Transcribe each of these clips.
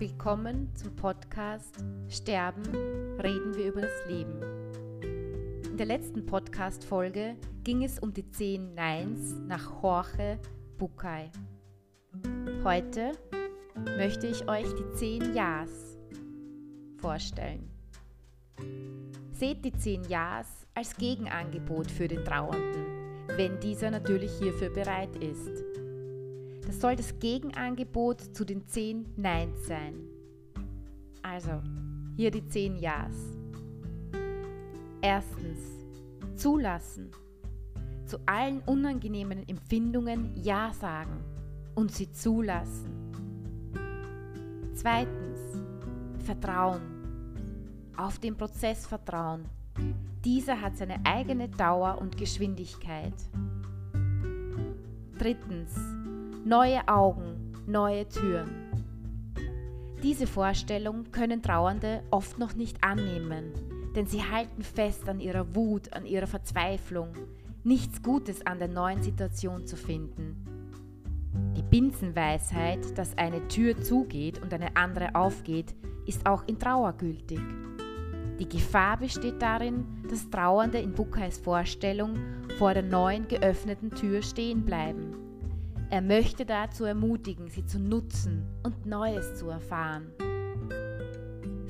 Willkommen zum Podcast Sterben, reden wir über das Leben. In der letzten Podcast-Folge ging es um die 10 Neins nach Jorge Bucay. Heute möchte ich euch die 10 Ja's vorstellen. Seht die 10 Ja's als Gegenangebot für den Trauernden, wenn dieser natürlich hierfür bereit ist. Das soll das Gegenangebot zu den 10 Neins sein. Also, hier die 10 Ja's. Erstens, zulassen. Zu allen unangenehmen Empfindungen Ja sagen und sie zulassen. Zweitens, Vertrauen. Auf den Prozess vertrauen. Dieser hat seine eigene Dauer und Geschwindigkeit. Drittens, neue Augen, neue Türen. Diese Vorstellung können Trauernde oft noch nicht annehmen, denn sie halten fest an ihrer Wut, an ihrer Verzweiflung, nichts Gutes an der neuen Situation zu finden. Die Binsenweisheit, dass eine Tür zugeht und eine andere aufgeht, ist auch in Trauer gültig. Die Gefahr besteht darin, dass Trauernde in Buckheis Vorstellung vor der neuen geöffneten Tür stehen bleiben er möchte dazu ermutigen, sie zu nutzen und Neues zu erfahren.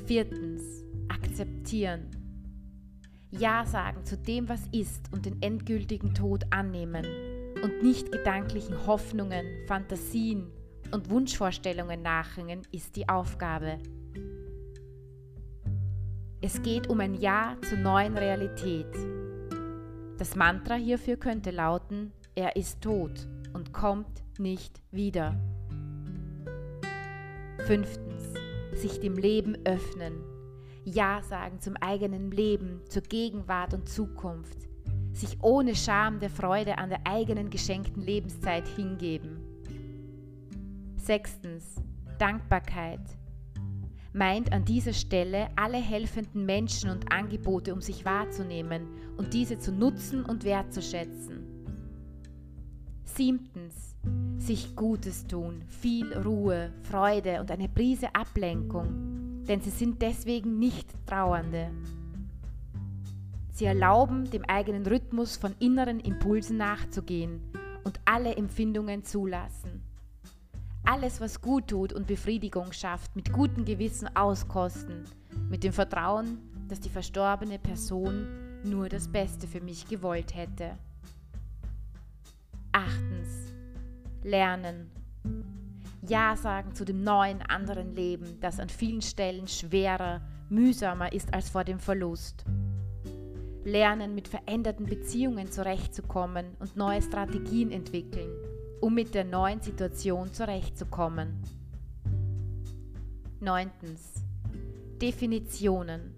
Viertens, akzeptieren. Ja sagen zu dem, was ist und den endgültigen Tod annehmen und nicht gedanklichen Hoffnungen, Fantasien und Wunschvorstellungen nachhängen, ist die Aufgabe. Es geht um ein Ja zur neuen Realität. Das Mantra hierfür könnte lauten, er ist tot kommt nicht wieder. Fünftens, sich dem Leben öffnen. Ja sagen zum eigenen Leben, zur Gegenwart und Zukunft. Sich ohne Scham der Freude an der eigenen geschenkten Lebenszeit hingeben. Sechstens, Dankbarkeit. Meint an dieser Stelle alle helfenden Menschen und Angebote, um sich wahrzunehmen und diese zu nutzen und wertzuschätzen. Siebtens, sich Gutes tun, viel Ruhe, Freude und eine Prise Ablenkung, denn sie sind deswegen nicht Trauernde. Sie erlauben dem eigenen Rhythmus von inneren Impulsen nachzugehen und alle Empfindungen zulassen. Alles, was gut tut und Befriedigung schafft, mit gutem Gewissen auskosten, mit dem Vertrauen, dass die verstorbene Person nur das Beste für mich gewollt hätte. Lernen. Ja sagen zu dem neuen anderen Leben, das an vielen Stellen schwerer, mühsamer ist als vor dem Verlust. Lernen, mit veränderten Beziehungen zurechtzukommen und neue Strategien entwickeln, um mit der neuen Situation zurechtzukommen. Neuntens. Definitionen.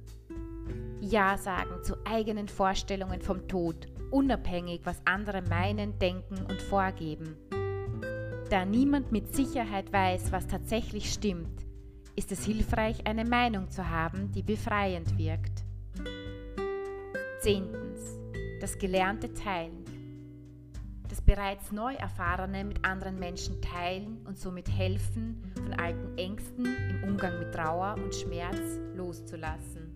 Ja sagen zu eigenen Vorstellungen vom Tod unabhängig, was andere meinen, denken und vorgeben. Da niemand mit Sicherheit weiß, was tatsächlich stimmt, ist es hilfreich, eine Meinung zu haben, die befreiend wirkt. Zehntens. Das gelernte Teilen. Das bereits Neuerfahrene mit anderen Menschen teilen und somit helfen, von alten Ängsten im Umgang mit Trauer und Schmerz loszulassen.